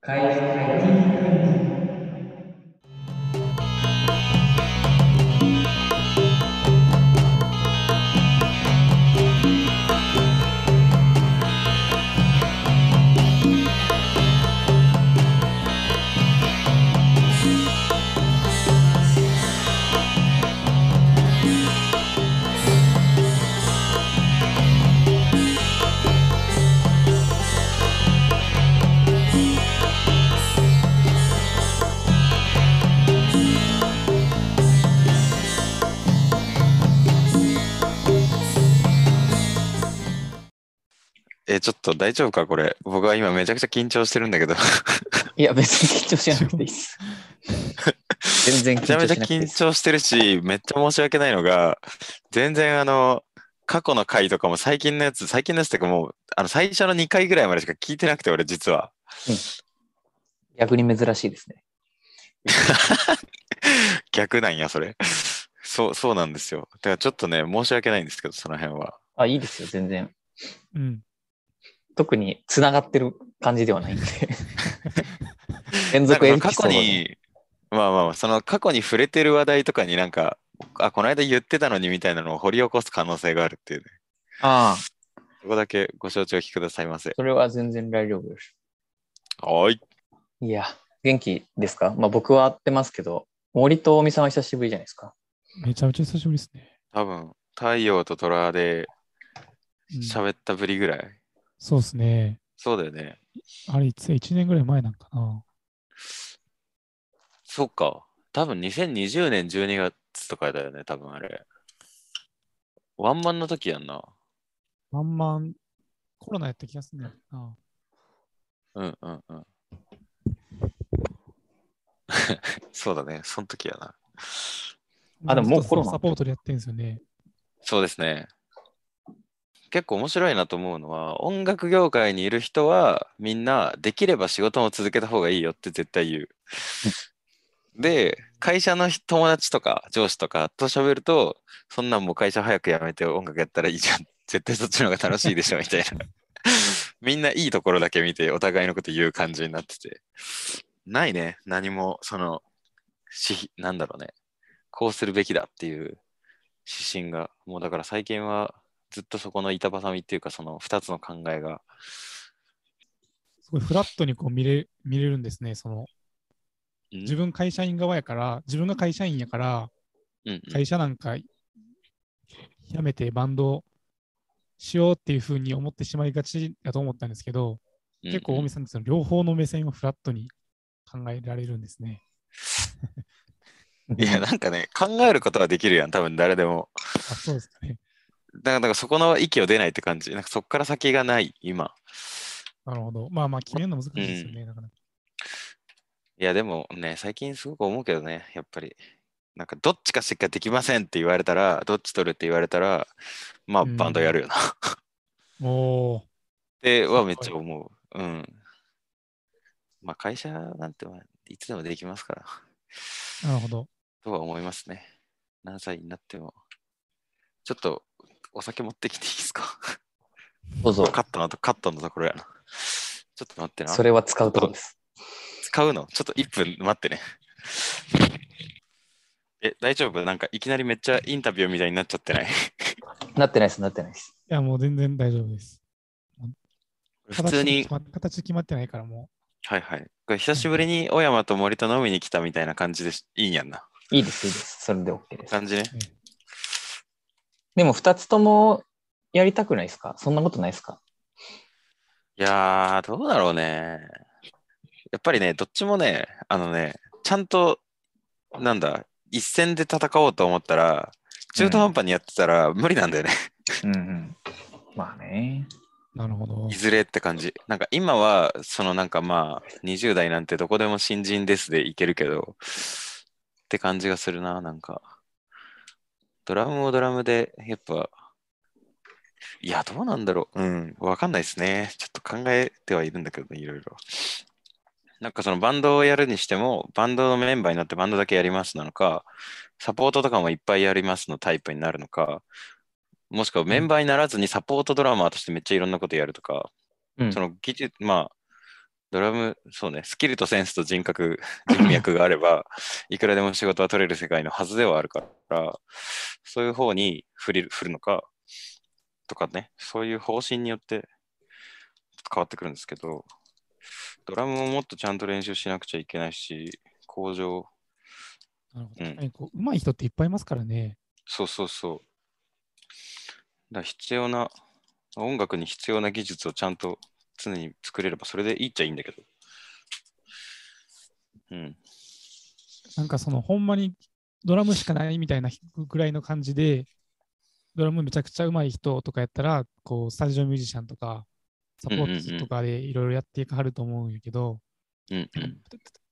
会会議え、ちょっと大丈夫かこれ。僕は今めちゃくちゃ緊張してるんだけど。いや、別に緊張しなくていいです。全然緊めちゃめちゃ張しなくていいです。緊張してるし、めっちゃ申し訳ないのが、全然あの、過去の回とかも最近のやつ、最近のやつってかもう、あの、最初の2回ぐらいまでしか聞いてなくて、俺実は。逆に珍しいですね。逆なんや、それ。そう、そうなんですよ。だからちょっとね、申し訳ないんですけど、その辺は。あ、いいですよ、全然。うん。特に繋がってる感じではないんで。連続過去。に、まあまあまあ、その過去に触れてる話題とかになんか、あ、この間言ってたのにみたいなのを掘り起こす可能性があるっていうね。ああ、そこだけご承知おきくださいませ。それは全然大丈夫です。はい。いや、元気ですか？まあ僕は会ってますけど、森と尾身さんは久しぶりじゃないですか。めちゃめちゃ久しぶりですね。多分、太陽と虎でうん喋ったぶりぐらい。そうですね。そうだよね。あれ、いつ ?1 年ぐらい前なんかな。そうか。多分2020年12月とかだよね、多分あれ。ワンマンの時やんな。ワンマン、コロナやった気がするんだよな。うんうんうん。そうだね、その時やな。あでももうコロナサポートでやってるんですよね。そうですね。結構面白いなと思うのは、音楽業界にいる人はみんなできれば仕事も続けた方がいいよって絶対言う。で、会社の人友達とか上司とかと喋ると、そんなんもう会社早く辞めて音楽やったらいいじゃん。絶対そっちの方が楽しいでしょみたいな。みんないいところだけ見てお互いのこと言う感じになってて。ないね。何も、その、し、なんだろうね。こうするべきだっていう指針が。もうだから最近はずっとそこの板挟みっていうか、その2つの考えが。すごいフラットにこう見れ見れるんですね。そのうん？自分会社員側やから、自分が会社員やから、うんうん会社なんか辞めてバンドしようっていうふうに思ってしまいがちだと思ったんですけど、結構大見さんってその両方の目線をフラットに考えられるんですね。いや、なんかね、考えることはできるやん、多分誰でも。あ、そうですかね。だから、そこの息を出ないって感じ。なんかそこから先がない、今。なるほど。まあまあ決めるの難しいですよね。だからいや、でもね、最近すごく思うけどね、やっぱり。なんか、どっちかしかできませんって言われたら、どっち取るって言われたら、まあ、うんバンドやるよな。っおーてはめっちゃ思う。うん。まあ、会社なんてまあいつでもできますから、なるほど。とは思いますね。何歳になっても。ちょっと、お酒持ってきていいですか？どうぞ。カットのと、カットのところやな。ちょっと待ってな。それは使うところです。使うの？ちょっと1分待ってね。え、大丈夫？なんかいきなりめっちゃインタビューみたいになっちゃってない？なってないです、なってないです。いや、もう全然大丈夫です。普通に形決、まってないからもはいはい。これ久しぶりに小山と森と飲みに来たみたいな感じでしいいんやんな。いいです、いいです。それで OK です。感じね。う、ねでも2つともやりたくないですか？そんなことないですか？いやー、どうだろうね。やっぱりね、どっちもね、あのね、ちゃんと、なんだ、一戦で戦おうと思ったら、中途半端にやってたら無理なんだよね。うんうん。まあね。なるほどい。ずれって感じ。なんか今は、そのなんかまあ、20代なんてどこでも新人ですでいけるけど、って感じがするな、なんか。ドラムもドラムで、やっぱ、いや、どうなんだろう。うん、わかんないですね。ちょっと考えてはいるんだけどね、いろいろ。なんかそのバンドをやるにしても、バンドのメンバーになってバンドだけやりますなのか、サポートとかもいっぱいやりますのタイプになるのか、もしくはメンバーにならずにサポートドラマーとしてめっちゃいろんなことやるとか、うんその技術、まあ、ドラム、そうね、スキルとセンスと人格、人脈があれば、いくらでも仕事は取れる世界のはずではあるから、そういう方に振り振るのか、とかね、そういう方針によって変わってくるんですけど、ドラムももっとちゃんと練習しなくちゃいけないし、向上、なるほど。うんこう上手い人っていっぱいいますからね。そうそうそう。だ必要な、音楽に必要な技術をちゃんと常に作れればそれでいいっちゃいいんだけど。うん。なんかそのほんまにドラムしかないみたいなぐらいの感じで、ドラムめちゃくちゃ上手い人とかやったら、こう、スタジオミュージシャンとか、サポートとかでいろいろやっていかはると思うんやけど、うんうん。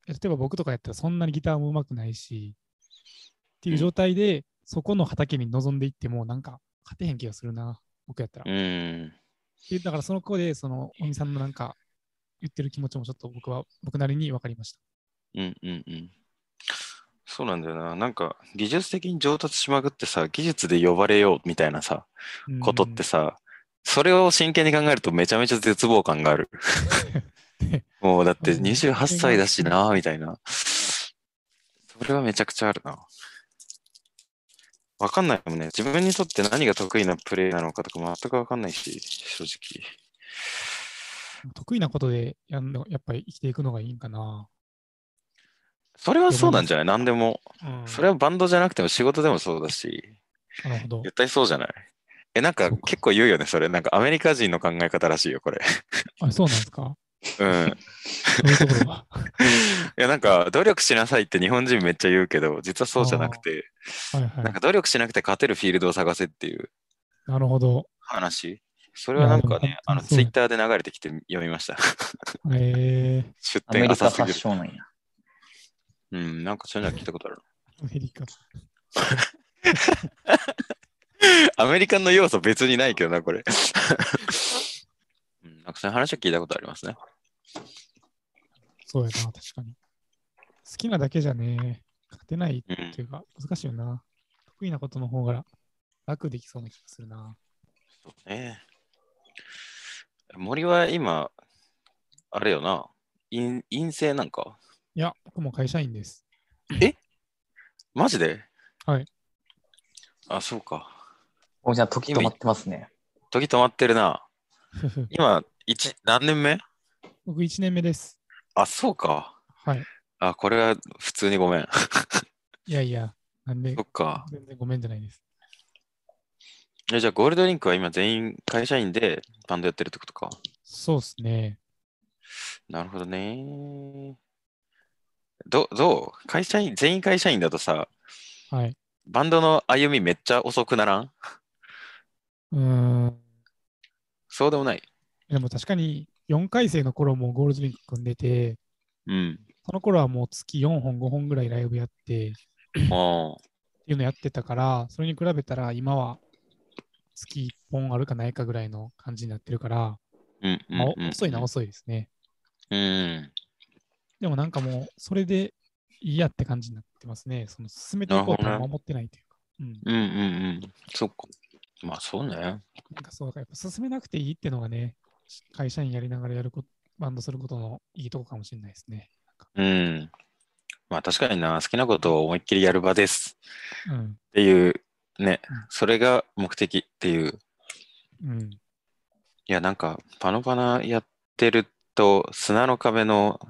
例えば僕とかやったらそんなにギターも上手くないし、っていう状態で、そこの畑に臨んでいっても、なんか勝てへん気がするな、僕やったら。うん。でだからその子で、その、おみさんのなんか言ってる気持ちもちょっと僕は、僕なりに分かりました。うんうんうん。そうなんだよな。なんか技術的に上達しまくってさ、技術で呼ばれようみたいなさ、うんことってさ、それを真剣に考えるとめちゃめちゃ絶望感がある。もうだってうん28歳だしな、みたいな。それはめちゃくちゃあるな。わかんないもんね。自分にとって何が得意なプレイなのかとか全くわかんないし、正直。得意なことでやんのやっぱり生きていくのがいいんかな。それはそうなんじゃない？何でも。うんそれはバンドじゃなくても仕事でもそうだし、なるほど。絶対そうじゃない？え、なんかそうか結構言うよね、それ。なんかアメリカ人の考え方らしいよ、これ。あ、そうなんですか？うん。そういうところは。いや、なんか努力しなさいって日本人めっちゃ言うけど、実はそうじゃなくて、はいはい。なんか努力しなくて勝てるフィールドを探せっていうなるほど。話。それはなんかね、あの、ツイッターで流れてきて読みました。えー、出アメ典リカ発浅すぎる。祥なんや。うん、なんかそういうのは聞いたことある。アメリカ。アメリカンの要素別にないけどな、これ。うん、なんかそういう話は聞いたことありますね。そうやな、確かに。好きなだけじゃね、勝てないうんっていうか、難しいよな。得意なことの方が楽できそうな気がするな。そうね。森は今、あれよな、陰陰性なんか？いや、僕も会社員です。マジで？はい。あ、そうか。おじゃあ時止まってますね。時止まってるな。今、一何年目？僕1年目です。あ、そうか。はい。あ、これは普通にごめん。いやいや、なんでそ、っか。全然ごめんじゃないです。えじゃあ、ゴールドリンクは今全員会社員でバンドやってるってことか？そうっすね。なるほどね。どどう？会社員、全員会社員だとさ、はい。バンドの歩みめっちゃ遅くならん？うーん。そうでもない。でも確かに4回生の頃もゴールドリンク組んでて、うん。その頃はもう月4本、5本ぐらいライブやって、ああ。っていうのやってたから、それに比べたら今は月1本あるかないかぐらいの感じになってるから、うんうんまあうん遅いな遅いですね。うん。でもなんかもうそれでいいやって感じになってますね。その進めていこうとは守ってないというか。うん。うんうんうん。そっか。まあそうね。なんかそう、やっぱ進めなくていいっていうのがね、会社員やりながらやること、バンドすることのいいとこかもしれないですね。うん。まあ確かにな、好きなことを思いっきりやる場ですうん。っていう、ねうん、それが目的っていう。うん。いや、なんか、パノパナやってると、砂の壁の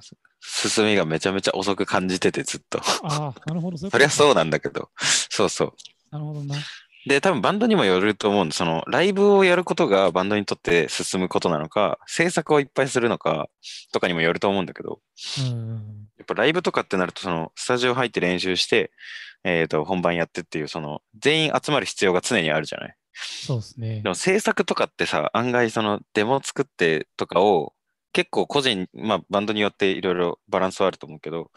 進みがめちゃめちゃ遅く感じてて、ずっと。ああ、なるほど。そそりゃそううなんだけど。そうそう。なるほどな。で、多分バンドにもよると思うんで、そのライブをやることがバンドにとって進むことなのか、制作をいっぱいするのかとかにもよると思うんだけど、うん。やっぱライブとかってなると、そのスタジオ入って練習して、えっ、と、本番やってっていう、その全員集まる必要が常にあるじゃない？そうですねで。も制作とかってさ、案外そのデモ作ってとかを結構個人、まあバンドによっていろいろバランスはあると思うけど、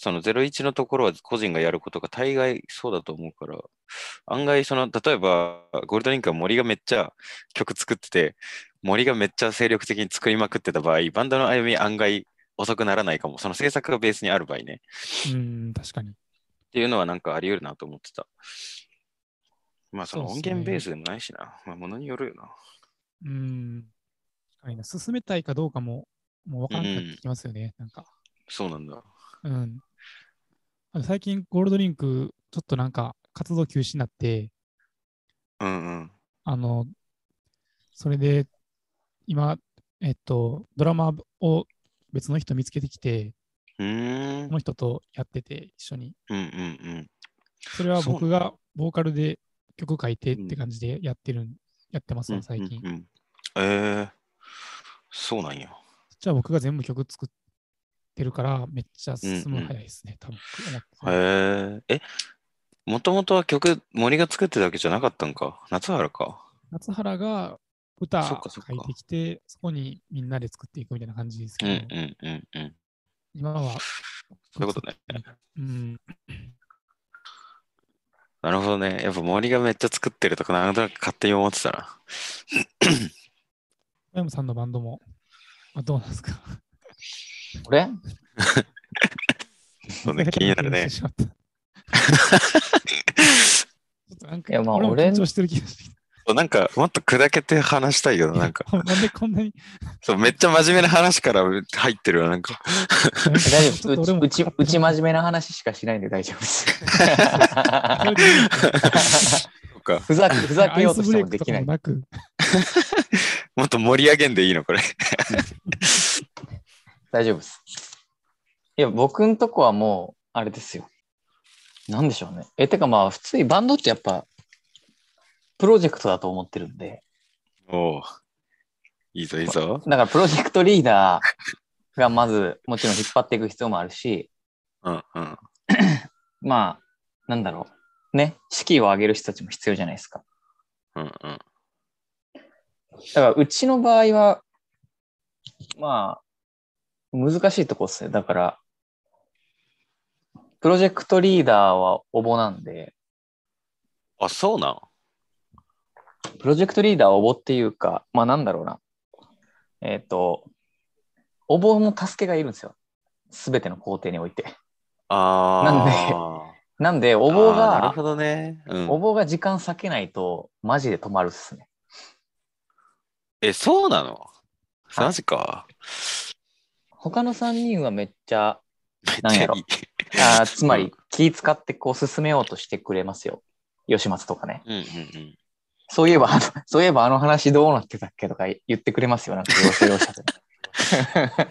その01のところは個人がやることが大概そうだと思うから、案外その、例えばゴールドリンクは森がめっちゃ曲作ってて、森がめっちゃ精力的に作りまくってた場合、バンドの歩み案外遅くならないかも。その制作がベースにある場合ね。うん、確かに。っていうのはなんかあり得るなと思ってた。まあその音源ベースでもないしな。まあものによるよな。うん。確かにな。進めたいかどうかももう分からなくなってきますよね、なんか。そうなんだ。うん。最近、ゴールドリンク、ちょっとなんか活動休止になって、うんうん。あの、それで、今、えっと、ドラマを別の人見つけてきて、うーんこ。の人とやってて、一緒に。うんうんうん。それは僕がボーカルで曲書いてって感じでやってるん、やってますわ、最近。うんうんうんえー、そうなんや。じゃあ僕が全部曲作ってるから、めっちゃ進むうんうん早いですね、多分思ってへえ。え、もともとは曲、森が作ってたわけじゃなかったんか？夏原か？夏原が歌書いてきて、そこにみんなで作っていくみたいな感じですけど、うんうんうんうん。今は、そういうことね。うん、なるほどね。やっぱ森がめっちゃ作ってるとか、なんとなく勝手に思ってたな。小山さんのバンドも、あどうなんですか？俺？そうね、気になるね。ちょっとなんか、いやまあ俺緊張してる気がしてなんか、もっと砕けて話したいけど、なんか、た。なんでこんなに。そうめっちゃ真面目な話から入ってるわ、なんか。大丈夫うちうちうち真面目な話しかしないんで大丈夫です。ふざけふざけようとしてもできない。もっと盛り上げんでいいの、これ。大丈夫です。いや、僕んとこはもう、あれですよ。なんでしょうね。え、てかまあ、普通にバンドってやっぱ、プロジェクトだと思ってるんで、おお。いいぞ、いいぞ。だからプロジェクトリーダーがまず、もちろん引っ張っていく必要もあるし、うんうん。まあ、なんだろう。ね、士気を上げる人たちも必要じゃないですか。うんうん。だから、うちの場合は、まあ、難しいとこですね。だから、プロジェクトリーダーは応募なんで、あ、そうなん？プロジェクトリーダーは応募っていうか、まあなんだろうな。えっ、と、応募の助けがいるんですよ。すべての工程において。あなんであ。なんで、応募があーなるほ、どね。うん。応募が時間割けないと、マジで止まるっすね。え、そうなの？はいマジか。他の3人はめっちゃ、なんやろ。あーつまり気使ってこう進めようとしてくれますよ。吉松とかね。うんうんうん。そういえば、そういえばあの話どうなってたっけとか言ってくれますよ。なんか要所要所で。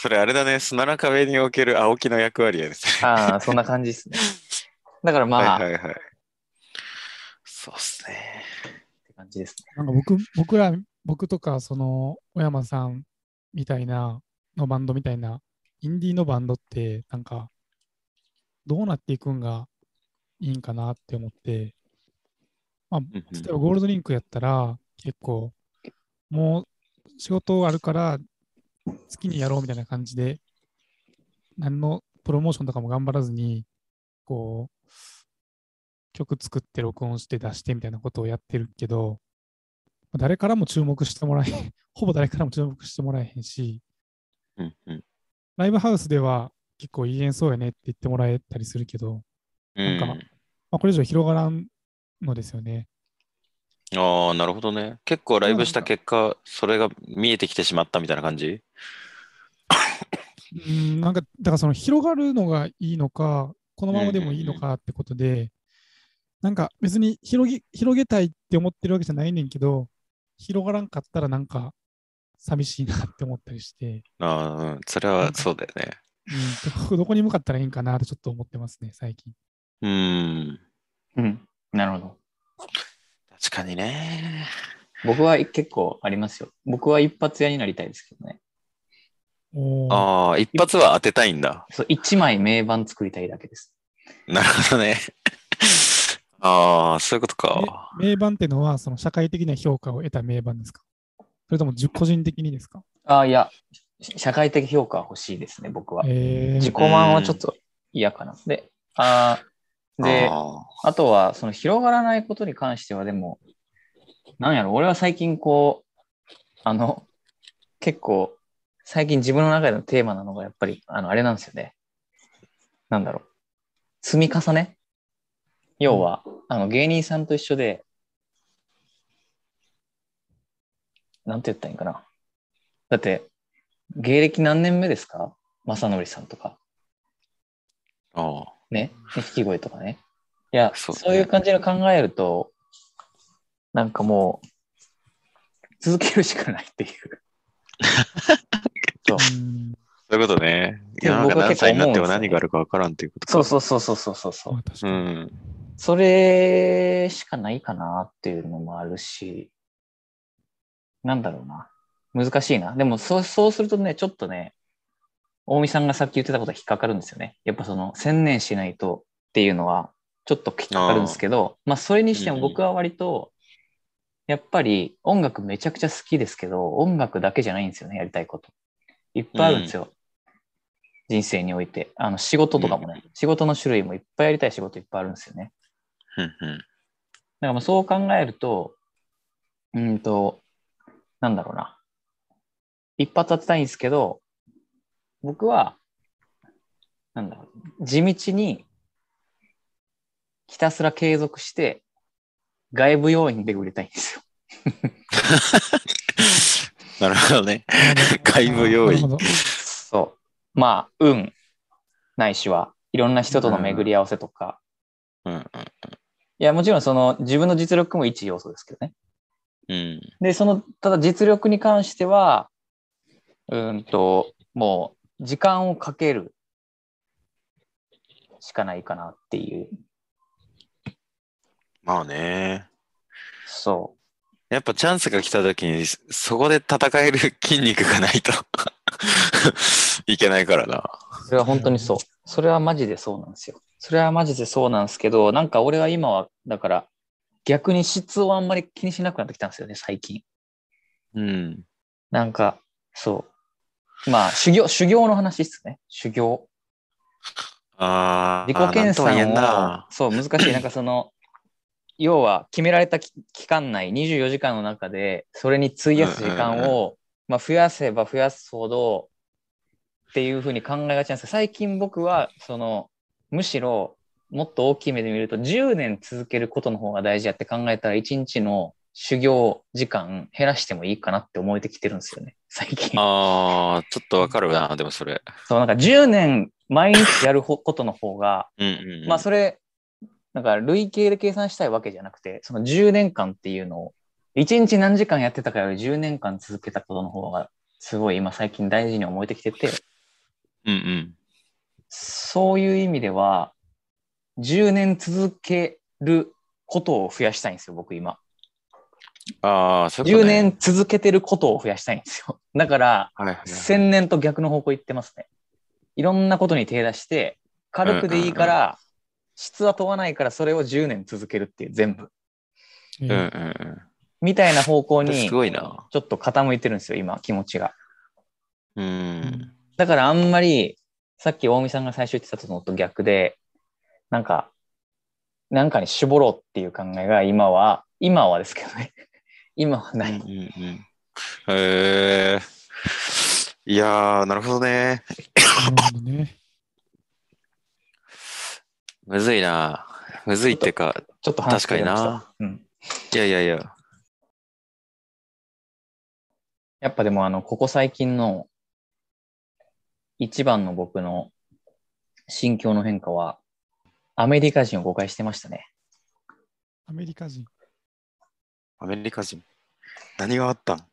それあれだね、砂の壁における青木の役割やですね。ああ、そんな感じですね。だからまあ、はいはいはい。そうっすね。って感じですね。なんか僕僕ら、僕とか、その、小山さんみたいな、のバンドみたいな、インディーのバンドって、なんか、どうなっていくんがいいんかなって思って、まあ、例えばゴールドリンクやったら、結構、もう仕事あるから、好きにやろうみたいな感じで、何のプロモーションとかも頑張らずに、こう、曲作って録音して出してみたいなことをやってるけど、誰からも注目してもらえ、ほぼ誰からも注目してもらえへんし、うんうん。ライブハウスでは結構いい演奏やねって言ってもらえたりするけど、うん、なんまあ、これ以上広がらんのですよね。ああ、なるほどね。結構ライブした結果、それが見えてきてしまったみたいな感じ？うん、なんか、だからその広がるのがいいのか、このままでもいいのかってことで、なんか別に広げ広げたいって思ってるわけじゃないねんけど、広がらんかったらなんか寂しいなって思ったりして、ああ、うん。それはそうだよね。うん、どどこに向かったらいいんかなってちょっと思ってますね、最近。うん。うん。なるほど。確かにね。僕は結構ありますよ。僕は一発屋になりたいですけどね。ああ、一発は当てたいんだ。そう、一枚名盤作りたいだけです。なるほどね。ああ、そういうことか。め名盤ってのは、その社会的な評価を得た名盤ですか？それともじ個人的にですか？ああ、いや、し社会的評価は欲しいですね、僕は。えー自己満はちょっと嫌かな。で、あーで、ああとは、その広がらないことに関しては、でも、なんやろ、俺は最近こう、あの、結構、最近自分の中でのテーマなのが、やっぱり、あの、あれなんですよね。なんだろう。積み重ね要は、あの、芸人さんと一緒で、なんて言ったらいいんかな。だって、芸歴何年目ですか？正則さんとか。ああ。ね？錦鯉とかね。いや、そそうう,、ねいう感じの考えると、なんかもう、続けるしかないっていう。そううんそういうことね。でも世の中何歳になっても何があるか分からんっていうことか。そうそうそうそうそうそうそう。ん。それしかないかなっていうのもあるし、なんだろうな。難しいな。でもそう、そうするとね、ちょっとね、大見さんがさっき言ってたことは引っかかるんですよね。やっぱその、専念しないとっていうのは、ちょっと引っかかるんですけど、まあ、それにしても僕は割と、やっぱり音楽めちゃくちゃ好きですけど、音楽だけじゃないんですよね、やりたいこと。いっぱいあるんですよ。人生において。あの、仕事とかもね、仕事の種類もいっぱいやりたい仕事いっぱいあるんですよね。うんうん。だからまあそう考えると、うんと、なんだろうな。一発当てたいんですけど、僕は、なんだろう、地道にひたすら継続して、外部要因で売れたいんですよ。なるほどね。外部要因そう。まあ、運、ないしは、いろんな人との巡り合わせとか、うんうんいや、もちろんその自分の実力も一要素ですけどね。うん。で、その、ただ実力に関しては、うーんと、もう、時間をかけるしかないかなっていう。まあね。そやっぱチャンスが来た時に、そこで戦える筋肉がないと いけないからな。う。それは本当にそう。それはマジでそうなんですよ。それはマジでそうなんですけど、なんか俺は今は、だから、逆に質をあんまり気にしなくなってきたんですよね、最近。うん。なんか、そう。まあ、修行、修行の話っすね。修行。ああ、自己研鑽をな。、そう、難しい。なんかその、要は決められた期期間内、24時間の中で、それに費やす時間を、まあ、増やせば増やすほど、っていうふうに考えがちなんですけど、最近僕は、その、むしろ、もっと大きい目で見ると、10年続けることの方が大事やって考えたら、1日の修行時間減らしてもいいかなって思えてきてるんですよね、最近。ああ、ちょっとわかるな、でもそれ。そう、なんか10年毎日やるほことの方が、うん。まあそれ、なんか累計で計算したいわけじゃなくて、その10年間っていうのを、1日何時間やってたかより10年間続けたことの方が、すごい今最近大事に思えてきてて、うんうん。そういう意味では、10年続けることを増やしたいんですよ、僕今。ああ、そういうこ10と、ね。年続けてることを増やしたいんですよ。だから、はいはいはい。1000年と逆の方向行ってますね。いろんなことに手出して、軽くでいいから、質は問わないからそれを10年続けるっていう全部。うんうんうん。みたいな方向にすごいな。ちょっと傾いてるんですよ、今、気持ちが。うん。だからあんまり、さっき大見さんが最初言ってたのと逆で、なんか、なんかに絞ろうっていう考えが今は、今はですけどね。今はない。うんうんうん。へえ。いやー、なるほどね。なるほどね。むずいな。むずいってか、ちょっと話確かにな。うん。いやいやいや。やっぱでもあの、ここ最近の一番の僕の心境の変化は、アメリカ人を誤解してましたね。アメリカ人。アメリカ人。何があったん？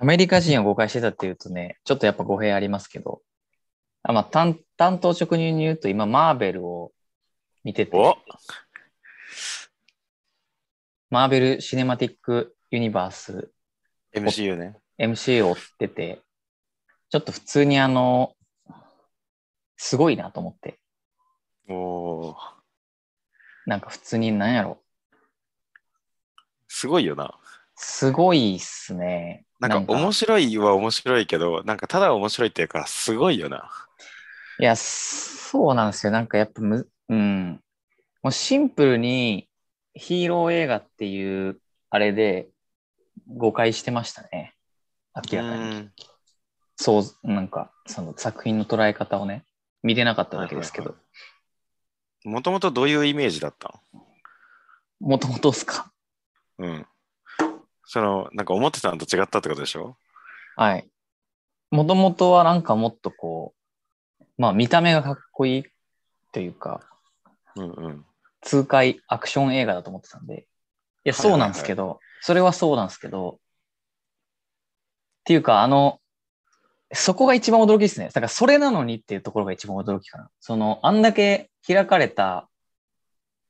アメリカ人を誤解してたっていうとね、ちょっとやっぱ語弊ありますけど、あまあ、担担当直入に言うと今、マーベルを見てて、おマーベル・シネマティック・ユニバース ?MCU ね。MC を追ってて、ちょっと普通にあの、すごいなと思って、おーなんか普通になんやろ、すごいよな。すごいっすね。なんか面白いは面白いけど、なんかただ面白いっていうか、すごいよな。いや、そうなんですよ。なんかやっぱむ、うん。もうシンプルにヒーロー映画っていうあれで誤解してましたね。明らかに。うんそう、なんかその作品の捉え方をね、見てなかっただけですけど。もともとどういうイメージだったもともとっすか？のうん。その、なんか思ってたのと違ったってことでしょ？はい。もともとはなんかもっとこう、まあ見た目がかっこいいというか、うんうん。痛快アクション映画だと思ってたんで。いや、はいはいはいそうなんですけど、それはそうなんですけど、っていうか、あの、そこが一番驚きですね。だから、それなのにっていうところが一番驚きかな。その、あんだけ開かれた、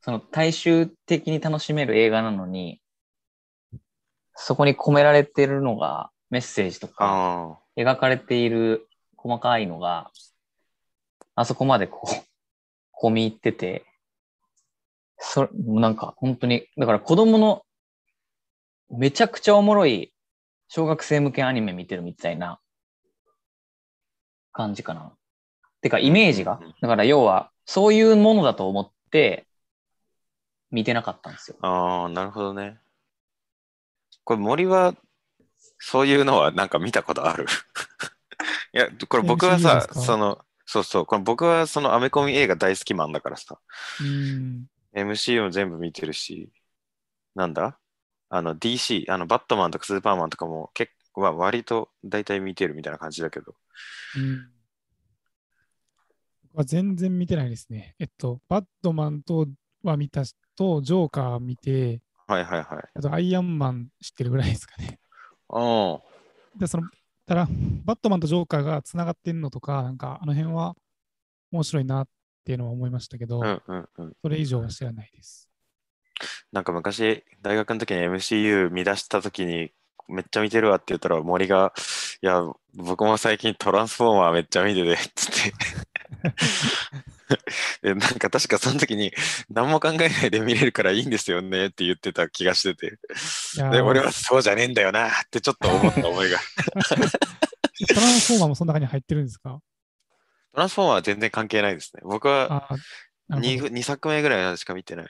その、大衆的に楽しめる映画なのに、そこに込められてるのが、メッセージとか、あ描かれている細かいのが、あそこまでこう、込み入ってて、それ、なんか本当に、だから子供のめちゃくちゃおもろい小学生向けアニメ見てるみたいな感じかな。てかイメージがだから要はそういうものだと思って見てなかったんですよ。あ、ああ、なるほどね。これ森は、そういうのはなんか見たことある？いや、これ僕はさその、そうそう、これ僕はそのアメコミ映画大好きマンだからさ、うん。MCU も全部見てるし、なんだ？あの DC、あのバットマンとかスーパーマンとかも結構、まあ、割と大体見てるみたいな感じだけど。うん。僕は全然見てないですね。えっと、バットマンとは見たしと、ジョーカー見て、はいはいはい。あとアイアンマン知ってるぐらいですかね。あで、その、ただ、バットマンとジョーカーがつながってんのとか、なんかあの辺は面白いなっていうのは思いましたけど、あ、うんうんうん。それ以上は知らないです。なんか昔、大学の時に MCU 見出した時に、めっちゃ見てるわって言ったら、森が、いや、僕も最近トランスフォーマーめっちゃ見てて、つって。で、なんか確かその時に、何も考えないで見れるからいいんですよねって言ってた気がしてて。で、俺はそうじゃねえんだよなってちょっと思った思いが。トランスフォーマーもその中に入ってるんですか？トランスフォーマーは全然関係ないですね。僕はあなるほ 2, 2作目ぐらいしか見てない。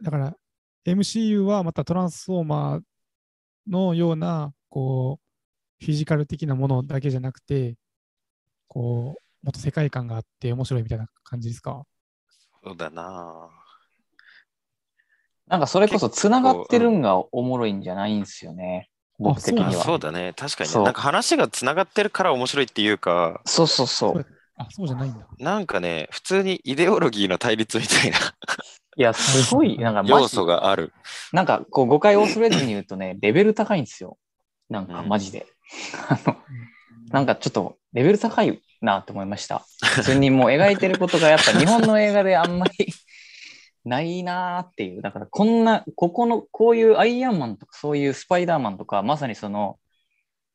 どだから、MCU はまたトランスフォーマーのような、こう、フィジカル的なものだけじゃなくて、こう、もっと世界観があって面白いみたいな感じですか？そうだななんかそれこそ繋がってるんがおもろいんじゃないんですよね。僕的には。そうだね。確かにね。そうなんか話がつながってるから面白いっていうか、そうそうそう。あ、そうじゃないんだ。なんかね、普通にイデオロギーの対立みたいないや、すごい、なんか要素がある。なんかこう誤解を恐れずに言うとね、レベル高いんですよ。なんかマジで。あの、なんかちょっとレベル高いなって思いました。普通にもう描いてることがやっぱ日本の映画であんまりないなーっていう。だからこんな、ここの、こういうアイアンマンとかそういうスパイダーマンとか、まさにその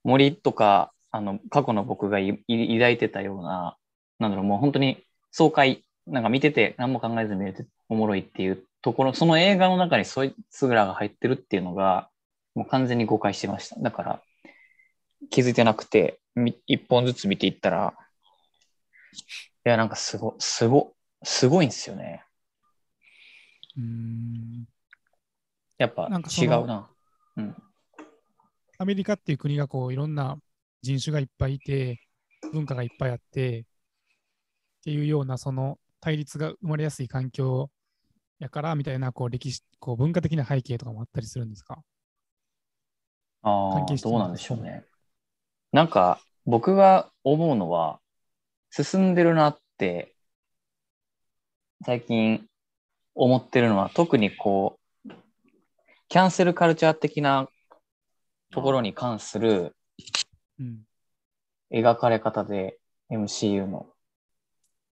森とか、あの、過去の僕がい抱いてたような、なんだろう、もう本当に爽快、なんか見てて何も考えずに見れておもろいっていうところ、その映画の中にそいつらが入ってるっていうのが、もう完全に誤解してました。だから、気づいてなくて、一本ずつ見ていったら、や、なんかすご、すご、すごいんですよね。うーん。やっぱなんかその違うな。うん。アメリカっていう国がこういろんな人種がいっぱいいて、文化がいっぱいあって、っていうようなその対立が生まれやすい環境やからみたいなこう歴史、こう文化的な背景とかもあったりするんですか？ああ、どうなんでしょうね。なんか、僕が思うのは、進んでるなって、最近思ってるのは、特にこう、キャンセルカルチャー的なところに関するうん。描かれ方で、MCU の。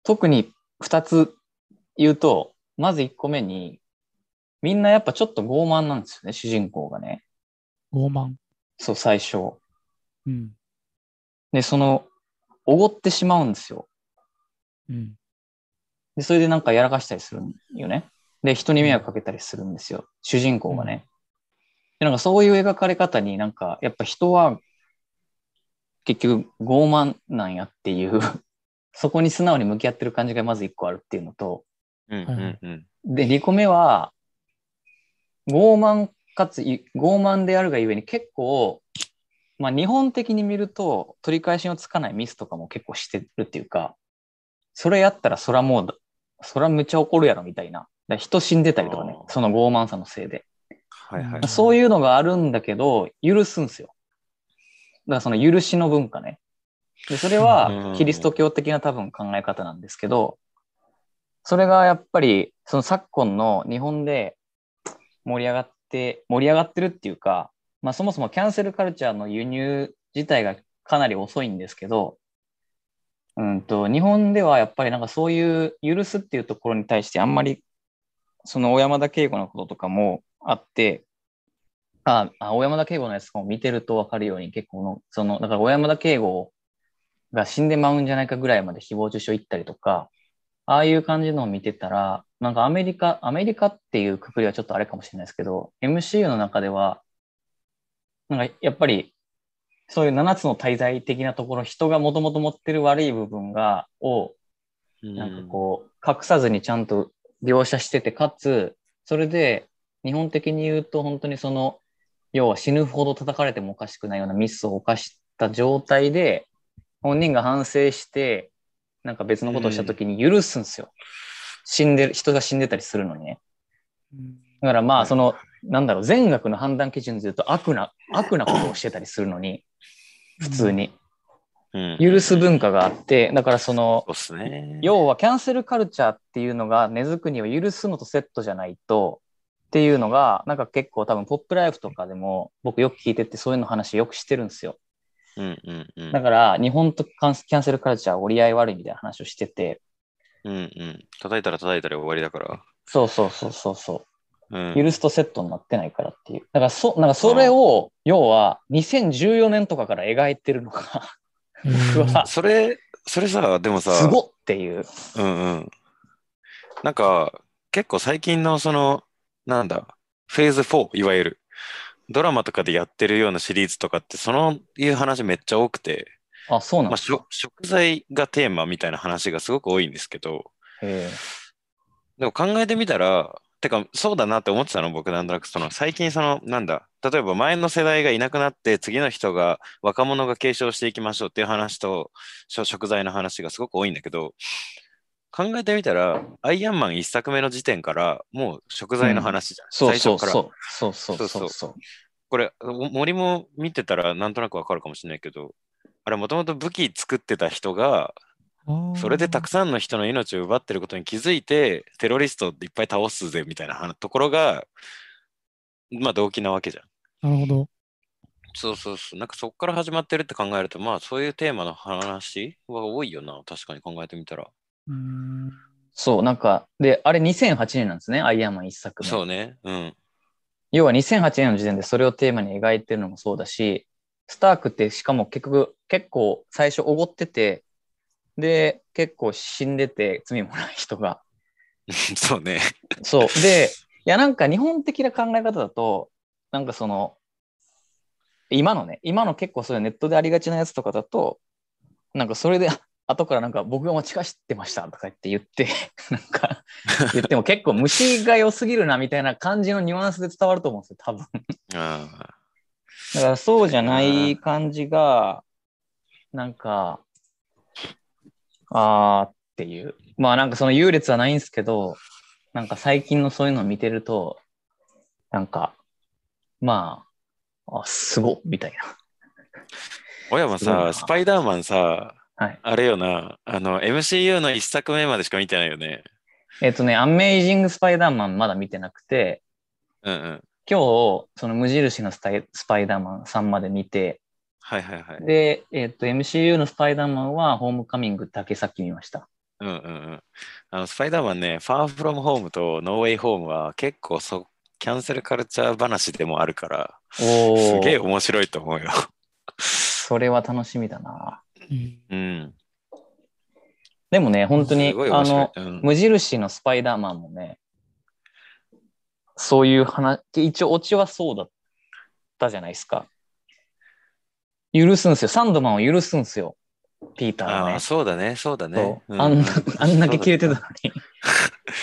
特に二つ言うと、まず一個目に、みんなやっぱちょっと傲慢なんですよね、主人公がね。傲慢。そう、最初。うん。で、その、おごってしまうんですよ。うん。で、それでなんかやらかしたりするんよね。で、人に迷惑かけたりするんですよ。主人公がね。で、なんかそういう描かれ方になんか、やっぱ人は、結局傲慢なんやっていう、そこに素直に向き合ってる感じがまず一個あるっていうのと、うんうんうん。で、二個目は、傲慢かつ、い傲慢であるがゆえに結構、まあ日本的に見ると取り返しのつかないミスとかも結構してるっていうか、それやったらそらもう、そらむっちゃ怒るやろみたいな。人死んでたりとかねその傲慢さのせいで。はいはい。うんそういうのがあるんだけど、許すんすよ。からその許しの文化ね。で、それうんはキリスト教的な多分考え方なんですけど、それがやっぱり、その昨今の日本で盛り上がって、盛り上がってるっていうか、まあそもそもキャンセルカルチャーの輸入自体がかなり遅いんですけど、うんと、日本ではやっぱりなんかそういう許すっていうところに対してあんまり、その小山田圭吾のこととかもあって、あ、あ小山田圭吾のやつとかも見てると分かるように結構の、その、だから小山田圭吾が死んでまうんじゃないかぐらいまで誹謗中傷行ったりとか、ああいう感じのを見てたら、なんかアメリカ、アメリカっていうくくりはちょっとあれかもしれないですけど、MCU の中では、なんかやっぱり、そういう7つの滞在的なところ、人がもともと持ってる悪い部分が、を、なんかこう、隠さずにちゃんと描写してて、かつ、それで、日本的に言うと、本当にその、要は死ぬほど叩かれてもおかしくないようなミスを犯した状態で、本人が反省して、なんか別のことをしたときに許すんですよ。死んでる、人が死んでたりするのにね。うんだからまあ、はいその、なんだろう、善悪の判断基準で言うと悪な、悪なことをしてたりするのに、普通に。うん許す文化があって、だからそのそね。要はキャンセルカルチャーっていうのが根付くには許すのとセットじゃないとっていうのがなんか結構多分ポップライフとかでも僕よく聞いててそういうの話よくしてるんですよ。うんうんうん。だから日本とキャンキャンセルカルチャー折り合い悪いみたいな話をしててうんうん。叩いたら叩いたら終わりだから。そうそうそうそうそうう。ん。許すとセットになってないからっていう。だからそ、なんかそれを要は2014年とかから描いてるのが僕はそれ、それさ、でもさ、すごっっていう。うんうん。なんか、結構最近のその、なんだ、フェーズ4、いわゆる、ドラマとかでやってるようなシリーズとかって、そのいう話めっちゃ多くて、あ、そうなんまあ、ですか。食食材がテーマみたいな話がすごく多いんですけど、へでも考えてみたら、てか、そうだなって思ってたの、僕なんとなく、その、最近その、なんだ、例えば前の世代がいなくなって、次の人が、若者が継承していきましょうっていう話と、食材の話がすごく多いんだけど、考えてみたら、アイアンマン一作目の時点から、もう食材の話じゃん。そうそう最初から。そう。そうそうそうそうそう。これ、お森も見てたらなんとなくわかるかもしれないけど、あれもともと武器作ってた人が、それでたくさんの人の命を奪ってることに気づいて、テロリストいっぱい倒すぜみたいな話ところが、まあ動機なわけじゃん。なるほど。そうそうそう。なんかそこから始まってるって考えると、まあそういうテーマの話は多いよな。確かに考えてみたら。うーん。そう、なんか、で、あれ2008年なんですね、アイアンマン一作目。そうね。うん。要は2008年の時点でそれをテーマに描いてるのもそうだし、スタークってしかも結局、結構最初おごってて、で、結構死んでて罪もない人が。そうね。そう。で、いやなんか日本的な考え方だと、なんかその、今のね、今の結構そういうネットでありがちなやつとかだと、なんかそれで、あ 後からなんか僕が間違ってましたとか言って言って、なんか言っても結構虫が良すぎるなみたいな感じのニュアンスで伝わると思うんですよ、多分。あだからそうじゃない感じが、なんか、あーっていう。まあなんかその優劣はないんですけど、なんか最近のそういうのを見てると、なんか、まあ、あ、すごっみたいな。親もすごいなさ、スパイダーマンさ、はい。あれよな、あの、MCU の一作目までしか見てないよね。えっ、とね、アメイジング・スパイダーマンまだ見てなくて、うんうん。今日、その無印のスタイスパイダーマン3まで見て、はいはいはい。で、えっ、と、MCU のスパイダーマンはホームカミングだけさっき見ました。うんうんうん。あの、スパイダーマンね、ファーフロムホームとノーウェイホームは結構そ、キャンセルカルチャー話でもあるから、おすげえー、面白いと思うよ。それは楽しみだな。うんうん。でもね、本当にあの、。うん無印のスパイダーマンもね、そういう話、一応オチはそうだったじゃないですか。許すんすよ。サンドマンを許すんすよ。ピーターがねああ、。そうだね、そうだねそ。ううあんな、あんだけ切れてたのに。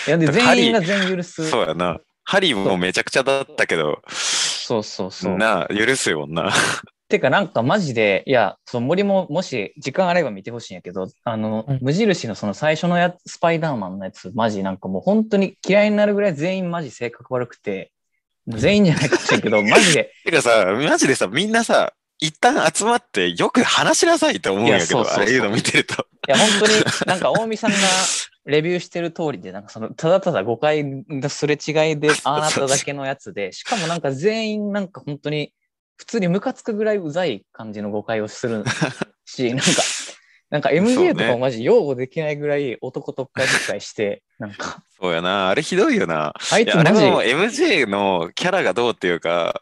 いや、で、全員が全員許す。そうやな。ハリーもめちゃくちゃだったけど、そうそうそう。なあ、許すよな。てか、なんかマジで、いや、その森ももし時間あれば見てほしいんやけど、あの、はい無印のその最初のやつスパイダーマンのやつ、マジなんかもう本当に嫌いになるぐらい全員マジ性格悪くて、全員じゃないかもしれんけど、マジで、てかさ、マジでさ、みんなさ、一旦集まってよく話しなさいと思うんやけど、いやそうそうそう。あれいうの見てると。いや、本当になんか大見さんがレビューしてる通りで、なんかその、ただただ誤解のすれ違いで、ああなっただけのやつで、しかもなんか全員なんか本当に、普通にムカつくぐらいうざい感じの誤解をするし、なんか、なんか MJ とかもマジ擁護できないぐらい男とっかいとっかいして、なんか、そうやな、あれひどいよな。あいいやあれつマジ、も MJ のキャラがどうっていうか、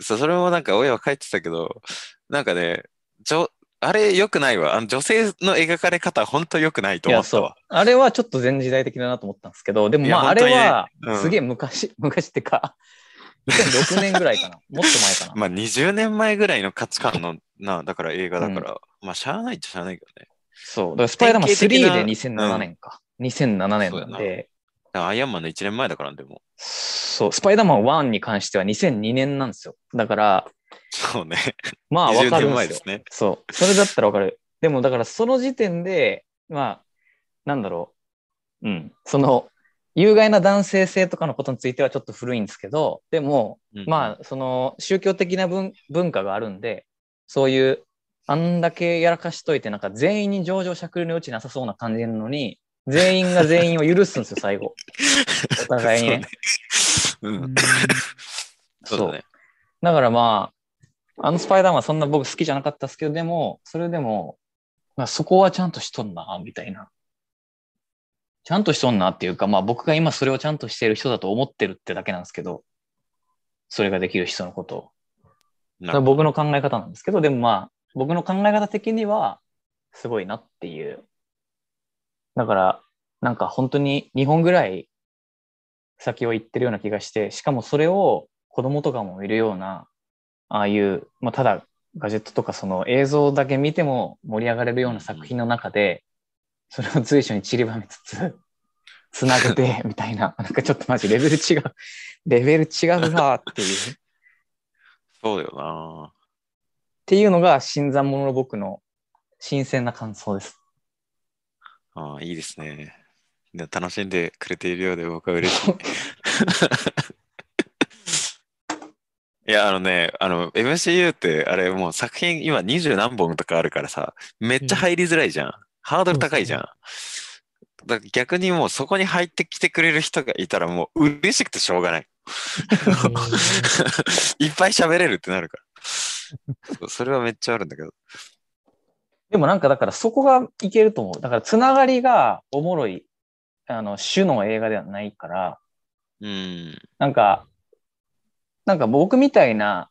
それもなんか親は書いてたけど、なんかね、じょあれ良くないわ。あの女性の描かれ方、本当良くないといや、そう思ったわ。。あれはちょっと前時代的だなと思ったんですけど、でもまあ、あれはうんすげえ昔、昔ってか、2006年ぐらいかな。もっと前かな。まあ20年前ぐらいの価値観のな、だから映画だから、まあしゃあないっちゃしゃあないけどね。そう。だからスパイダーマン3典型で的な2007年か。2007年そうやななんで、アイアンマンの1年前だからでも。そう、スパイダーマン1に関しては2002年なんですよ。だから、そうね。まあわ20年かるんでよ。前ですすね。そう。それだったらわかる。でもだからその時点で、まあ、なんだろう。うん。その、有害な男性性とかのことについてはちょっと古いんですけど、でも、まあ、その宗教的な文文化があるんで、そういう、あんだけやらかしといて、なんか全員に上場しゃくりの余地なさそうな感じなのに、全員が全員を許すんですよ、最後。お互いにね。そうね。う。うんんそうだね。だからまあ、あのスパイダーマンはそんな僕好きじゃなかったですけど、でも、それでも、まあ、そこはちゃんとしとんな、みたいな。ちゃんとしとんなっていうか、まあ僕が今それをちゃんとしている人だと思ってるってだけなんですけど、それができる人のことを。それは僕の考え方なんですけど、でもまあ、僕の考え方的には、すごいなっていう。だから、なんか本当に2本ぐらい先を行ってるような気がして、しかもそれを子供とかもいるような、ああいう、まあ、ただガジェットとかその映像だけ見ても盛り上がれるような作品の中で、それを随所に散りばめつつ、つなげて、みたいな、なんかちょっとマジレベル違う、レベル違うなっていう。そうよな。っていうのが新参者の僕の新鮮な感想です。ああ、いいですね。で楽しんでくれているようで僕は嬉しい。いや、あのね、あの、MCU って、あれもう作品今二十何本とかあるからさ、めっちゃ入りづらいじゃん。ハードル高いじゃん。だから逆にもうそこに入ってきてくれる人がいたらもう嬉しくてしょうがない。いっぱい喋れるってなるから。それはめっちゃあるんだけど。でもなんかだからそこがいけると思う。だからつながりがおもろい、あの、種の映画ではないから、うん。なんか、なんか僕みたいな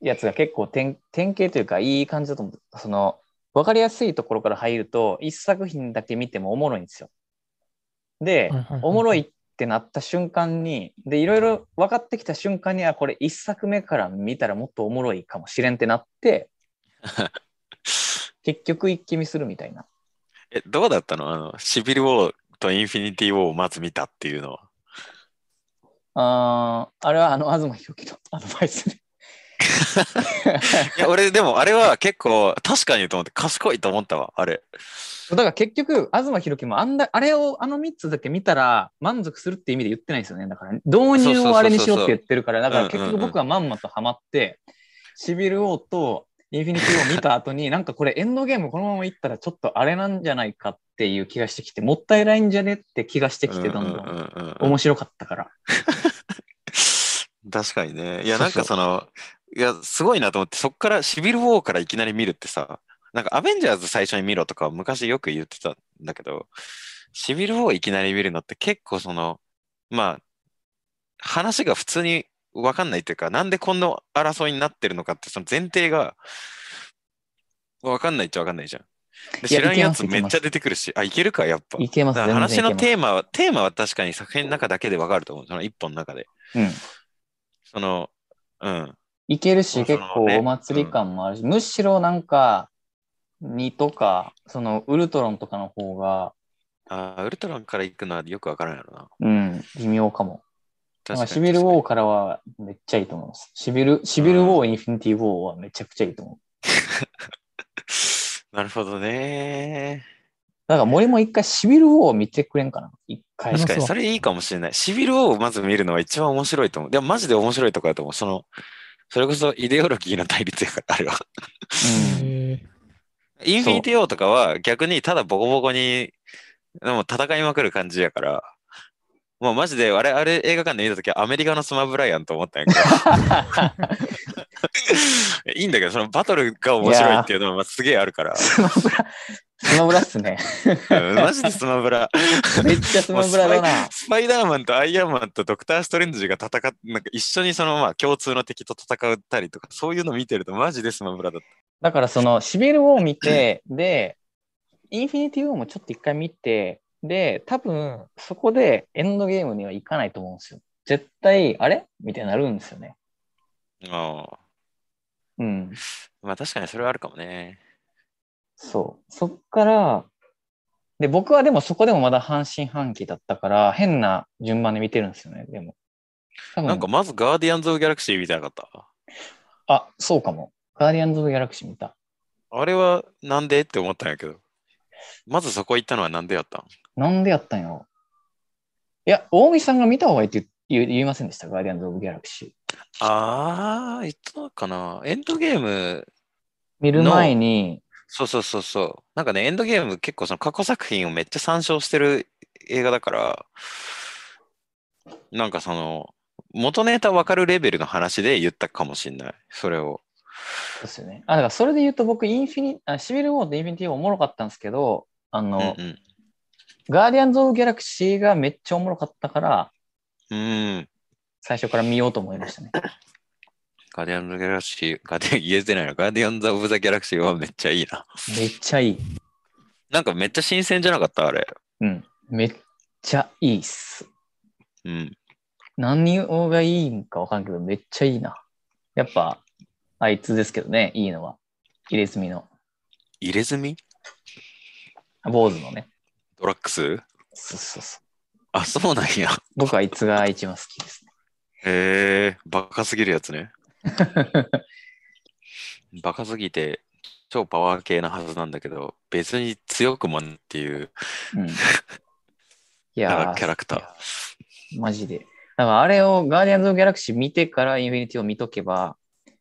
やつが結構典典型というかいい感じだと思う。その、わかりやすいところから入ると、一作品だけ見てもおもろいんですよ。で、おもろいってなった瞬間に、で、いろいろ分かってきた瞬間には、これ一作目から見たらもっとおもろいかもしれんってなって、結局一気見するみたいな。え、どうだったの？あの、シビル・ウォーとインフィニティ・ウォーをまず見たっていうのは。あーあれはあの、東博樹の アドバイスで。いや、俺でもあれは結構確かにと思って賢いと思ったわ、あれ。だから結局、東博樹もあんだ、あれを、あの3つだけ見たら満足するって意味で言ってないんですよね。だから、導入をあれにしようって言ってるから、だから結局僕はまんまとハマって、シビル王とインフィニティを見た後に、なんかこれエンドゲームこのままいったらちょっとあれなんじゃないかっていう気がしてきて、もったいないんじゃねって気がしてきて、どんどん面白かったから。確かにね。いや、なんかその、いや、すごいなと思って、そっからシビル・ウォーからいきなり見るってさ、なんかアベンジャーズ最初に見ろとか昔よく言ってたんだけど、シビル・ウォーいきなり見るのって結構その、まあ、話が普通にわかんないっていうか、なんでこんな争いになってるのかって、その前提がわかんないっちゃわかんないじゃん。で知らんやつめっちゃ出てくるし、あ、いけるか、やっぱ。いけます、話の。テーマは、テーマは確かに作品の中だけでわかると思う。その一本の中で。うん。その、うん。いけるし、結構ねお祭り感もあるし、むしろなんか、2とか、そのウルトロンとかの方が、あーウルトランから行くのはよくわからんやろな。うん、微妙かも。確かにシビルウォーからはめっちゃいいと思います。シビル、シビルウォー、インフィニティウォーはめちゃくちゃいいと思う。なるほどね。だから森も一回シビルウォー見てくれんかな一回。確かに、それいいかもしれない。シビルをまず見るのは一番面白いと思う。でもマジで面白いとこだと思う。その、それこそイデオロギーの対立やから、あれは。うん。えインフィニティ・ウォーとかは逆にただボコボコにでも戦いまくる感じやから、もうマジであれ、あれ映画館で見たときはアメリカのスマブラやんと思ったんやけど、いいんだけど、そのバトルが面白いっていうのはまあすげえあるから、スマブラ、スマブラっすね。うんマジでスマブラ。めっちゃスマブラだな。スパイダーマンとアイアンマンとドクター・ストレンジが戦っなんか一緒にそのまあ共通の敵と戦ったりとか、そういうの見てるとマジでスマブラだった。だからそのシビルウォー見て、で、インフィニティウォーもちょっと一回見て、で、多分そこでエンドゲームには行かないと思うんですよ。絶対、あれ？みたいになるんですよね。ああ。うん。まあ確かにそれはあるかもね。そう。そっから、で、僕はでもそこでもまだ半信半疑だったから、変な順番で見てるんですよね、でも。なんかまずガーディアンズ・オブ・ギャラクシー見てなかった？あ、そうかも。ガーディアンズ・オブ・ギャラクシー見た。あれはなんで？って思ったんやけど。まずそこ行ったのはなんでやったん？なんでやったんやろ？いや、大見さんが見た方がいいって言言言いませんでした、ガーディアンズ・オブ・ギャラクシー。ああ、言ったのかな？エンドゲーム、見る前に、そうそうそうそう。なんかね、エンドゲーム結構その過去作品をめっちゃ参照してる映画だから、なんかその、元ネタ分かるレベルの話で言ったかもしんない。それを。そうですよね。あ、だからそれで言うと僕、インフィニあシビル・ウォーとインフィニティ・ウォーおもろかったんですけど、あの、うんうん。ガーディアンズ・オブ・ギャラクシーがめっちゃおもろかったから、うん。最初から見ようと思いましたね。ガーディアンズ・ギャラクシー、ガーディアン言えてないの。ガーディアンズ・オブ・ザ・ギャラクシーはめっちゃいいな。めっちゃいい。なんかめっちゃ新鮮じゃなかった？あれ。うん。めっちゃいいっす。うん。何をがいいんかわかんないけど、めっちゃいいな。やっぱ、あいつですけどね、いいのは。入れ墨の。入れ墨？坊主のね。ドラッグス？そうそうそう。あ、そうなんや。僕はあいつが一番好きですね。へえ、バカすぎるやつね。バカすぎて、超パワー系なはずなんだけど、別に強くもんっていう、うん。いやキャラクター。ー。マジで。だからあれをガーディアンズ・オブ・ギャラクシー見てからインフィニティを見とけば、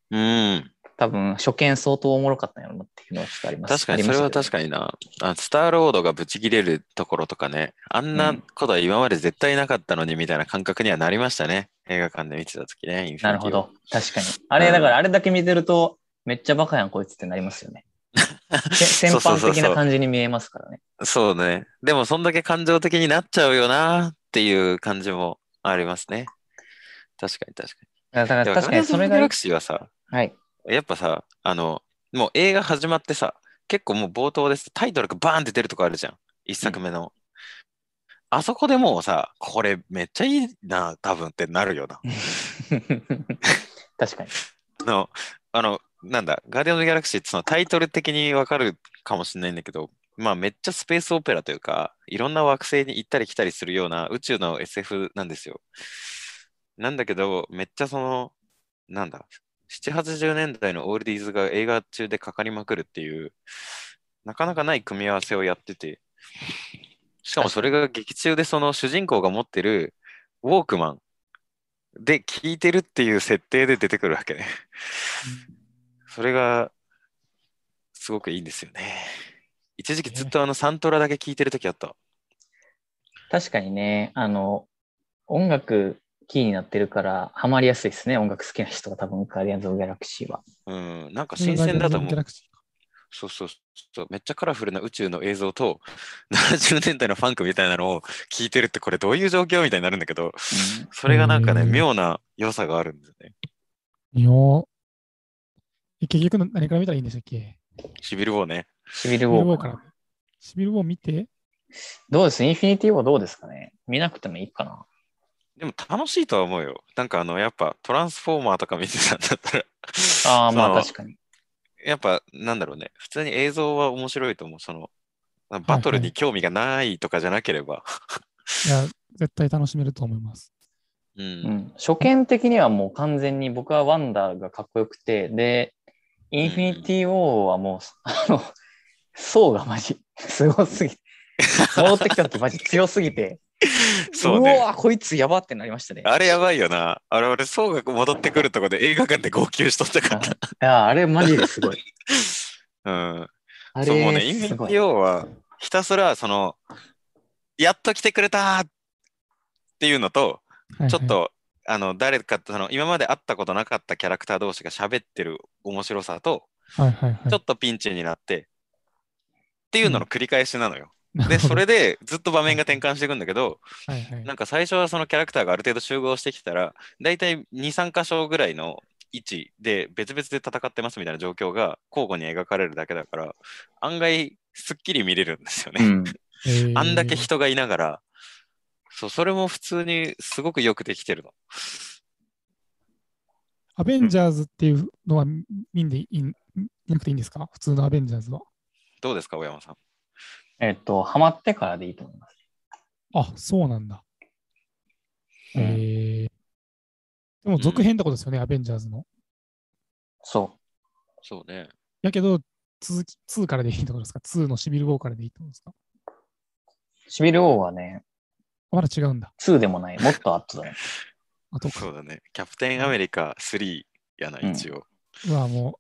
うん。多分初見相当おもろかったんやろなっていうのはちょっとあります。確かに、それは確に。かにな。あスターロードがブチ切れるところとかね、あんなことは今まで絶対なかったのにみたいな感覚にはなりましたね。映画館で見てた時ね。なるほど。確かに。あれ、だからあれだけ見てると、めっちゃバカやんこいつってなりますよね。せ先般的な感じに見えますからね。そうね。でも、そんだけ感情的になっちゃうよなっていう感じもありますね。確かに確かだから確かにそれがギャラクシーはさ、はい。やっぱさ、あの、もう映画始まってさ、結構もう冒頭です。タイトルがバーンって出るとこあるじゃん。一作目の。あそこでもうさ、これめっちゃいいな、多分ってなるよな。確かに。の、あの、なんだ、ガーディアンズ・ギャラクシーってそのタイトル的にわかるかもしれないんだけど、まあめっちゃスペースオペラというか、いろんな惑星に行ったり来たりするような宇宙の SF なんですよ。なんだけど、めっちゃその、なんだ、7、80年代のオールディーズが映画中でかかりまくるっていう、なかなかない組み合わせをやってて、しかもそれが劇中でその主人公が持ってるウォークマンで聴いてるっていう設定で出てくるわけね。それがすごくいいんですよね。一時期ずっとあのサントラだけ聴いてるときあった。確かにね、あの、音楽キーになってるから、ハマりやすいですね。音楽好きな人が多分、ガーディアンズ・オブ・ギャラクシーは。うん、なんか新鮮だと思うそうそうそう。めっちゃカラフルな宇宙の映像と70年代のファンクみたいなのを聞いてるってこれどういう状況みたいになるんだけど、うんそれがなんかね、うん妙な良さがあるんですよね。見よう。え結局何から見たらいいんでしたっけ？シビルをね。シビル・シビルウォーかウォーからら。。シビルウォー見て、どうです？インフィニティ・ウォーどうですかね？見なくてもいいかな。でも楽しいとは思うよ。なんかあの、やっぱトランスフォーマーとか見てたんだったら、ああ、まあ確かに。やっぱなんだろうね。普通に映像は面白いと思う。その、バトルに興味がないとかじゃなければ。いや、絶対楽しめると思います。うん。うん、初見的にはもう完全に僕はワンダーがかっこよくて、で、インフィニティ・ウォーはもう、あの、ソーがマジ、すごすぎて、戻ってきた時マジ強すぎて、そうね。わ、こいつやばってなりましたね。あれやばいよな。あれ、俺、ソーが戻ってくるとこで映画館で号泣しとったから。いや、あれマジですごい。うん。あそう、もうね、インれ、すごい。フィニティ・ウォーは、ひたすら、その、やっと来てくれたっていうのと、ちょっ、と、あの、誰かと、その、今まで会ったことなかったキャラクター同士が喋ってる面白さと、はいはいはい。ちょっとピンチになって、っていうのの繰り返しなのよ。で、それ、でずっと場面が転換していくんだけど、はいはい。なんか最初はそのキャラクターがある程度集合してきたら、大体2、3箇所ぐらいの位置で別々で戦ってますみたいな状況が交互に描かれるだけだから、案外すっきり見れるんですよね。うん。えーあんだけ人がいながら、そう、それも普通にすごくよくできてるの。アベンジャーズっていうのは見んでいい見なくていいんですか？普通のアベンジャーズは。どうですか、小山さん？えっと、ハマってからでいいと思います。あ、そうなんだ。うんえー、でも続編ってことですよね、アベンジャーズの。そそうね。やけど、続き、2からでいいってことですか ?2 のシビル・ウォーからでいいってことですか？う。シビル王はね、まだ違うんだ。2でもない。もっと後だね。あとか。そうだね。キャプテンアメリカ3やな、うん一応。うわ、も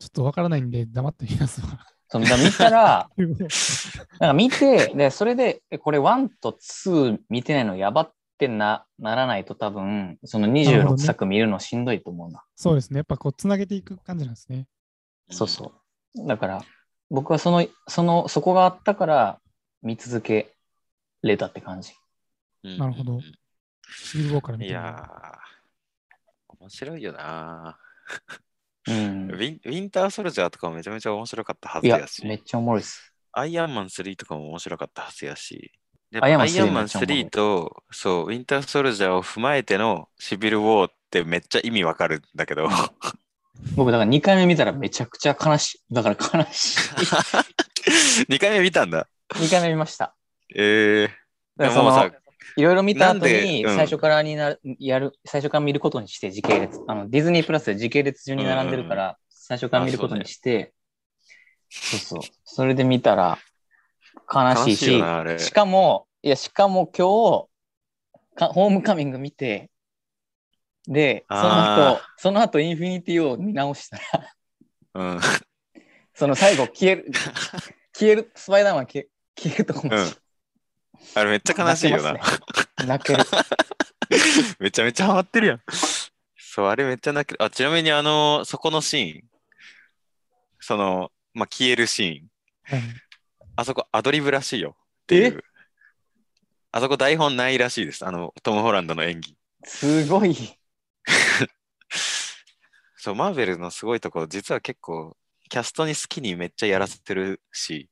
う、ちょっとわからないんで黙ってみますわ。その見たら、なんか見て、で、それで、えこれ1と2見てないのやばってなならないと多分、そのなるほど26ね作見るのしんどいと思うな。そうですね。やっぱこう、つなげていく感じなんですね。そうそう。だから、僕はその、その、そこがあったから見続けれたって感じ。うん。なるほどうんシビル・ウォーから見いてみるやー、面白いよな。うんウ。ィンウィンターソルジャーとかもめちゃめちゃ面白かったはいずやや、し。めっちゃおもろいです。アイアンマン3とかも面白かったはずやし。でアイアンマン3アイアンマンめっちゃおもろい3と、そう、ウィンターソルジャーを踏まえてのシビル・ウォーってめっちゃ意味わかるんだけど。僕、だから2回目見たらめちゃくちゃ悲しい。だから悲しい。2回目見たんだ。2回目見ました。えー、だからそでもさの、いろいろ見た後に、うん最初からになる、やる、最初から見ることにして、時系列。あの、ディズニープラスで時系列順に並んでるから、最初から見ることにして、そうそう。それで見たら、悲しいし、い。しかも、いや、しかも今日、かホームカミング見て、で、そのあ後、その後、インフィニティを見直したら、うん。その最後、消える、消える、スパイダーマン消え消えるとこも、うんあれめっちゃ悲しいよな。泣ける。めちゃめちゃハマってるやん。そう、あれめっちゃ泣ける。あ、ちなみにあの、そこのシーン、その、まあ、消えるシーン、はいあそこアドリブらしいよっていう。あそこ台本ないらしいです。あの、トム・ホランドの演技。すごい。そう、マーベルのすごいところ、実は結構、キャストに好きにめっちゃやらせてるし、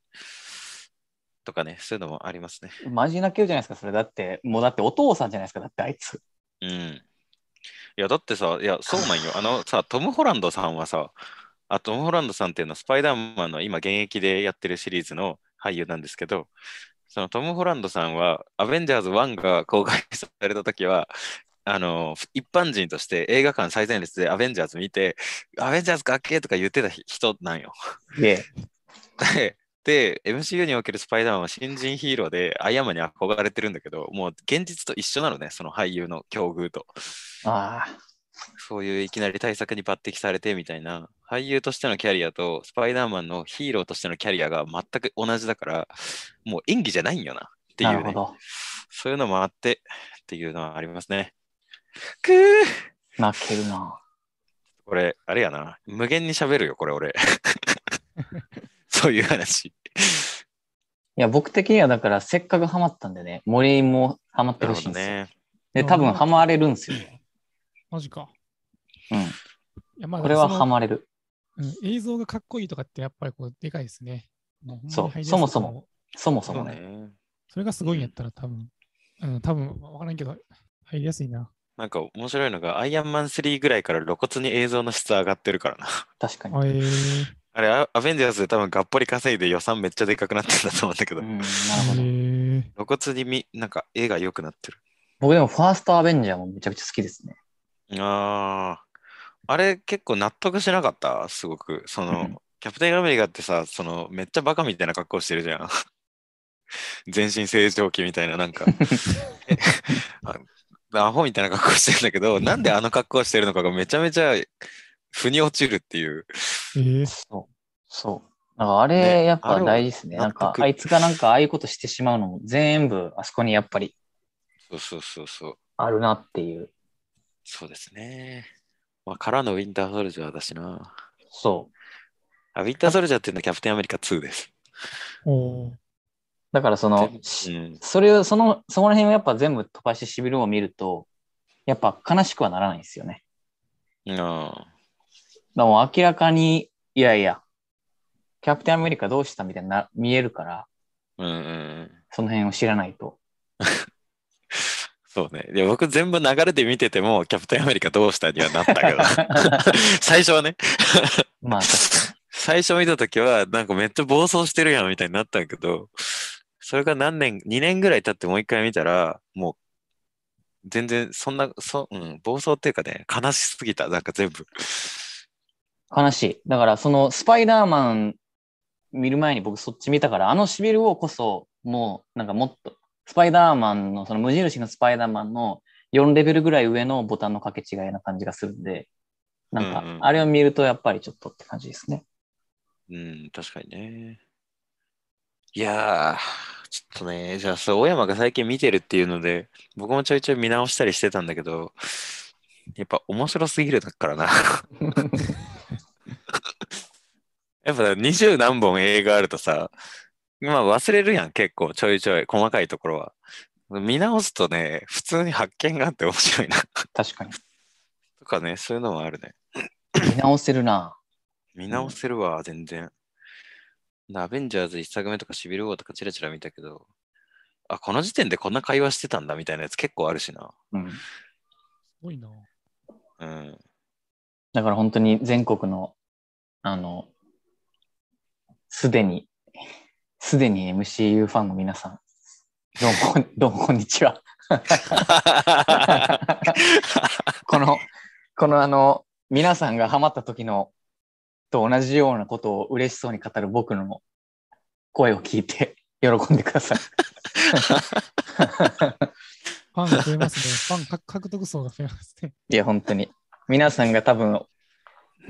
とかね、そういうのもありますね。マジ泣けるじゃないですか、それ。だって、もうだってお父さんじゃないですか、だってあいつ。うん。いや、だってさ、いや、そうなんよ。あのさ、トム・ホランドさんはさ、あトム・ホランドさんっていうのはスパイダーマンの今現役でやってるシリーズの俳優なんですけど、そのトム・ホランドさんは、アベンジャーズ1が公開された時は、あの、一般人として映画館最前列でアベンジャーズ見て、アベンジャーズかっけーとか言ってた人なんよ。で、MCU におけるスパイダーマンは新人ヒーローでアイアンマンに憧れてるんだけど、もう現実と一緒なのね、その俳優の境遇と。あそういういきなり対策に抜擢されてみたいな、俳優としてのキャリアとスパイダーマンのヒーローとしてのキャリアが全く同じだから、もう演技じゃないんよなってあ、いうね。そういうのもあってっていうのはありますね。くー泣けるな。これ、あれやな。無限に喋るよ、これ俺。そういう話。いや、僕的にはだから、せっかくハマったんでね、森もハマってほしいんですよ。ね。で、多分ハマれるんですよね。マジか。うん。いやまあこれはハマれる。うん映像がかっこいいとかってやっぱりこうでかいですね。そうそもそも。そもそもね。ね。それがすごいんやったら多分、うん、多分わからんけど、入りやすいな。なんか面白いのが、アイアンマン3ぐらいから露骨に映像の質上がってるからな。確かに。あえー、あれ、アアベンジャーズで多分がっぽり稼いで予算めっちゃでかくなってんだと思うんだけど、うん、なるえほど。ー、露骨にみ、なんか絵が良くなってる。僕でもファーストアベンジャーもめちゃくちゃ好きですね。ああ、あれ結構納得しなかった？すごく。そのうん、キャプテンアメリカってさ、その、めっちゃバカみたいな格好してるじゃん。全身正常期みたいな、なんか、アホみたいな格好してるんだけど、なんであの格好してるのかがめちゃめちゃ腑に落ちるっていう。えー、そう。そう。だからあれ、ねやっぱ大事ですね。なんか、あいつがなんか、ああいうことしてしまうのも、全部、あそこにやっぱりそうそうそうそう。あるなっていう。そうですね。まあ、からのウィンターソルジャーだしな。そう。あウィンターソルジャーっていうのはキャプテンアメリカ2です。おーだからその、うしん。それを、その、その辺をやっぱ全部飛ばしてしびるを見ると、やっぱ悲しくはならないんですよね。うん。だからもう明らかに、いやいや、キャプテンアメリカどうしたみたいな、見えるから、うんうん。その辺を知らないと。そうね。で僕全部流れで見てても、キャプテンアメリカどうしたにはなったけど。最初はね。まあ最初見たときは、なんかめっちゃ暴走してるやんみたいになったけど、それが何年、2年ぐらい経ってもう一回見たら、もう、全然、そんな、そうん、暴走っていうかね、悲しすぎた、なんか全部。に。悲しい。だからそのスパイダーマン見る前に僕そっち見たから、あのしびるをこそ、もうなんかもっと、スパイダーマンの、その無印のスパイダーマンの4レベルぐらい上のボタンの掛け違いな感じがするんで、なんかうんう、んあれを見るとやっぱりちょっとって感じですね。うん、確かにね。いやー、ちょっとね、じゃあ、そう、大山が最近見てるっていうので、僕もちょいちょい見直したりしてたんだけど、やっぱ面白すぎるからな。やっぱ二十何本映画あるとさ、まあ忘れるやん、結構ちょいちょい細かいところは。見直すとね、普通に発見があって面白いな。確かに。とかね、そういうのもあるね。見直せるな。見直せるわ、全然。アベンジャーズ一作目とかシビルウォーとかチラチラ見たけど、あ、この時点でこんな会話してたんだみたいなやつ結構あるしな。うん。すごいな。うん。だから本当に全国の、あの、すでに、すでに MCU ファンの皆さん、どうもこん、どうもこんにちは。この、このあの、皆さんがハマった時の、と同じようなことを嬉しそうに語る僕の声を聞いて喜んでください。ファンが増えますね。ファン獲獲得層が増えますね。いや、本当に。皆さんが多分、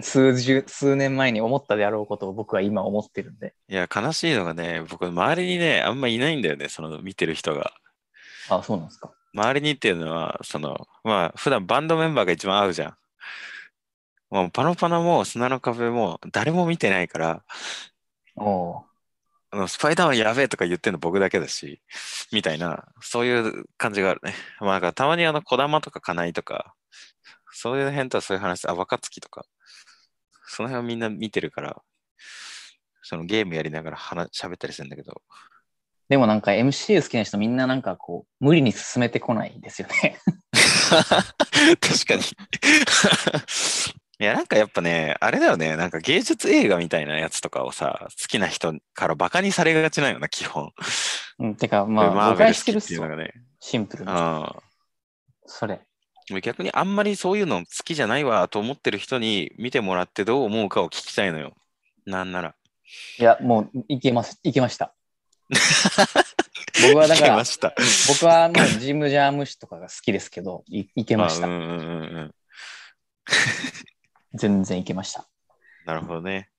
数十、数年前に思ったであろうことを僕は今思ってるんで。いや、悲しいのがね、僕、周りにね、あんまいないんだよね、その見てる人が。あ、そうなんですか。周りにっていうのは、その、まあ、普段バンドメンバーが一番合うじゃん。もうパノパノも砂の壁も誰も見てないから、おうあのスパイダーマンやべえとか言ってんの僕だけだし、みたいな、そういう感じがあるね。まあ、なんかたまにあの、小玉とか金井とか、そういう辺とはそういう話、あ、若月とか、その辺はみんな見てるから、そのゲームやりながら話喋ったりするんだけど、でもなんか MC 好きな人みんななんかこう、無理に進めてこないですよね。確かに。いや、なんかやっぱね、あれだよね、なんか芸術映画みたいなやつとかをさ、好きな人からバカにされがちなんよな、基本。うん、てか、まあ、誤解してるっすよ。ね。シンプルに。あそれ。あ。逆にあんまりそういうの好きじゃないわと思ってる人に見てもらってどう思うかを聞きたいのよ。なんなら。いや、もう、いけます、いけました。僕はだから聞けま、した。僕はもうジム・ジャームシとかが好きですけど、いいけました。全然いけました。なるほどね。